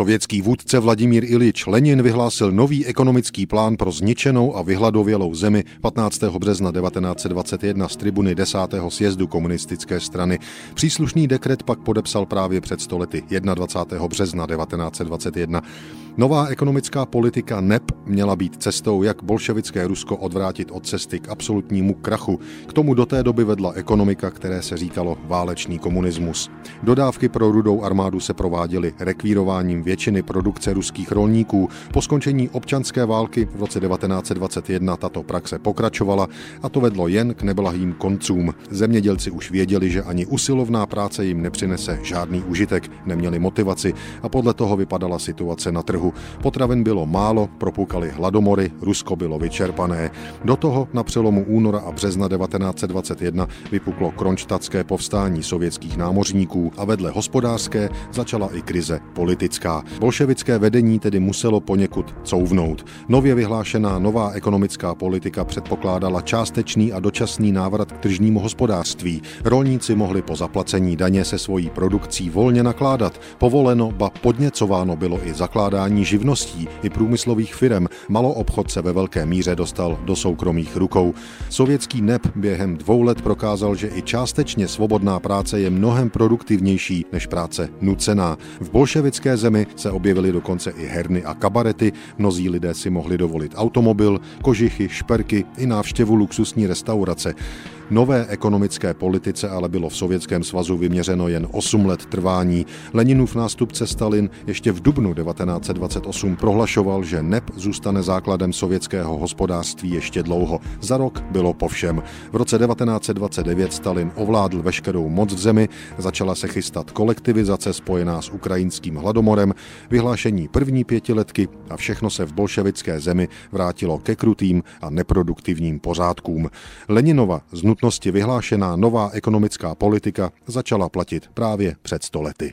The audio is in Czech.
Sovětský vůdce Vladimír Ilič Lenin vyhlásil nový ekonomický plán pro zničenou a vyhladovělou zemi 15. března 1921 z tribuny 10. sjezdu komunistické strany. Příslušný dekret pak podepsal právě před stolety 21. března 1921. Nová ekonomická politika NEP měla být cestou, jak bolševické Rusko odvrátit od cesty k absolutnímu krachu. K tomu do té doby vedla ekonomika, které se říkalo válečný komunismus. Dodávky pro rudou armádu se prováděly rekvírováním většiny produkce ruských rolníků. Po skončení občanské války v roce 1921 tato praxe pokračovala a to vedlo jen k neblahým koncům. Zemědělci už věděli, že ani usilovná práce jim nepřinese žádný užitek, neměli motivaci a podle toho vypadala situace na trhu. Potravin bylo málo, propukaly hladomory, Rusko bylo vyčerpané. Do toho na přelomu února a března 1921 vypuklo kronštatské povstání sovětských námořníků a vedle hospodářské začala i krize politická. Bolševické vedení tedy muselo poněkud couvnout. Nově vyhlášená nová ekonomická politika předpokládala částečný a dočasný návrat k tržnímu hospodářství. Rolníci mohli po zaplacení daně se svojí produkcí volně nakládat. Povoleno, ba podněcováno bylo i zakládání živností i průmyslových firm. Maloobchod se ve velké míře dostal do soukromých rukou. Sovětský NEP během dvou let prokázal, že i částečně svobodná práce je mnohem produktivnější než práce nucená. V bolševické zemi se objevily dokonce i herny a kabarety, mnozí lidé si mohli dovolit automobil, kožichy, šperky i návštěvu luxusní restaurace. Nové ekonomické politice ale bylo v Sovětském svazu vyměřeno jen 8 let trvání. Leninův nástupce Stalin ještě v dubnu 1928 prohlašoval, že NEP zůstane základem sovětského hospodářství ještě dlouho. Za rok bylo po všem. V roce 1929 Stalin ovládl veškerou moc v zemi, začala se chystat kolektivizace spojená s ukrajinským hladomorem, vyhlášení první pětiletky a všechno se v bolševické zemi vrátilo ke krutým a neproduktivním pořádkům. Leninova z nutnosti vyhlášená nová ekonomická politika začala platit právě před stolety.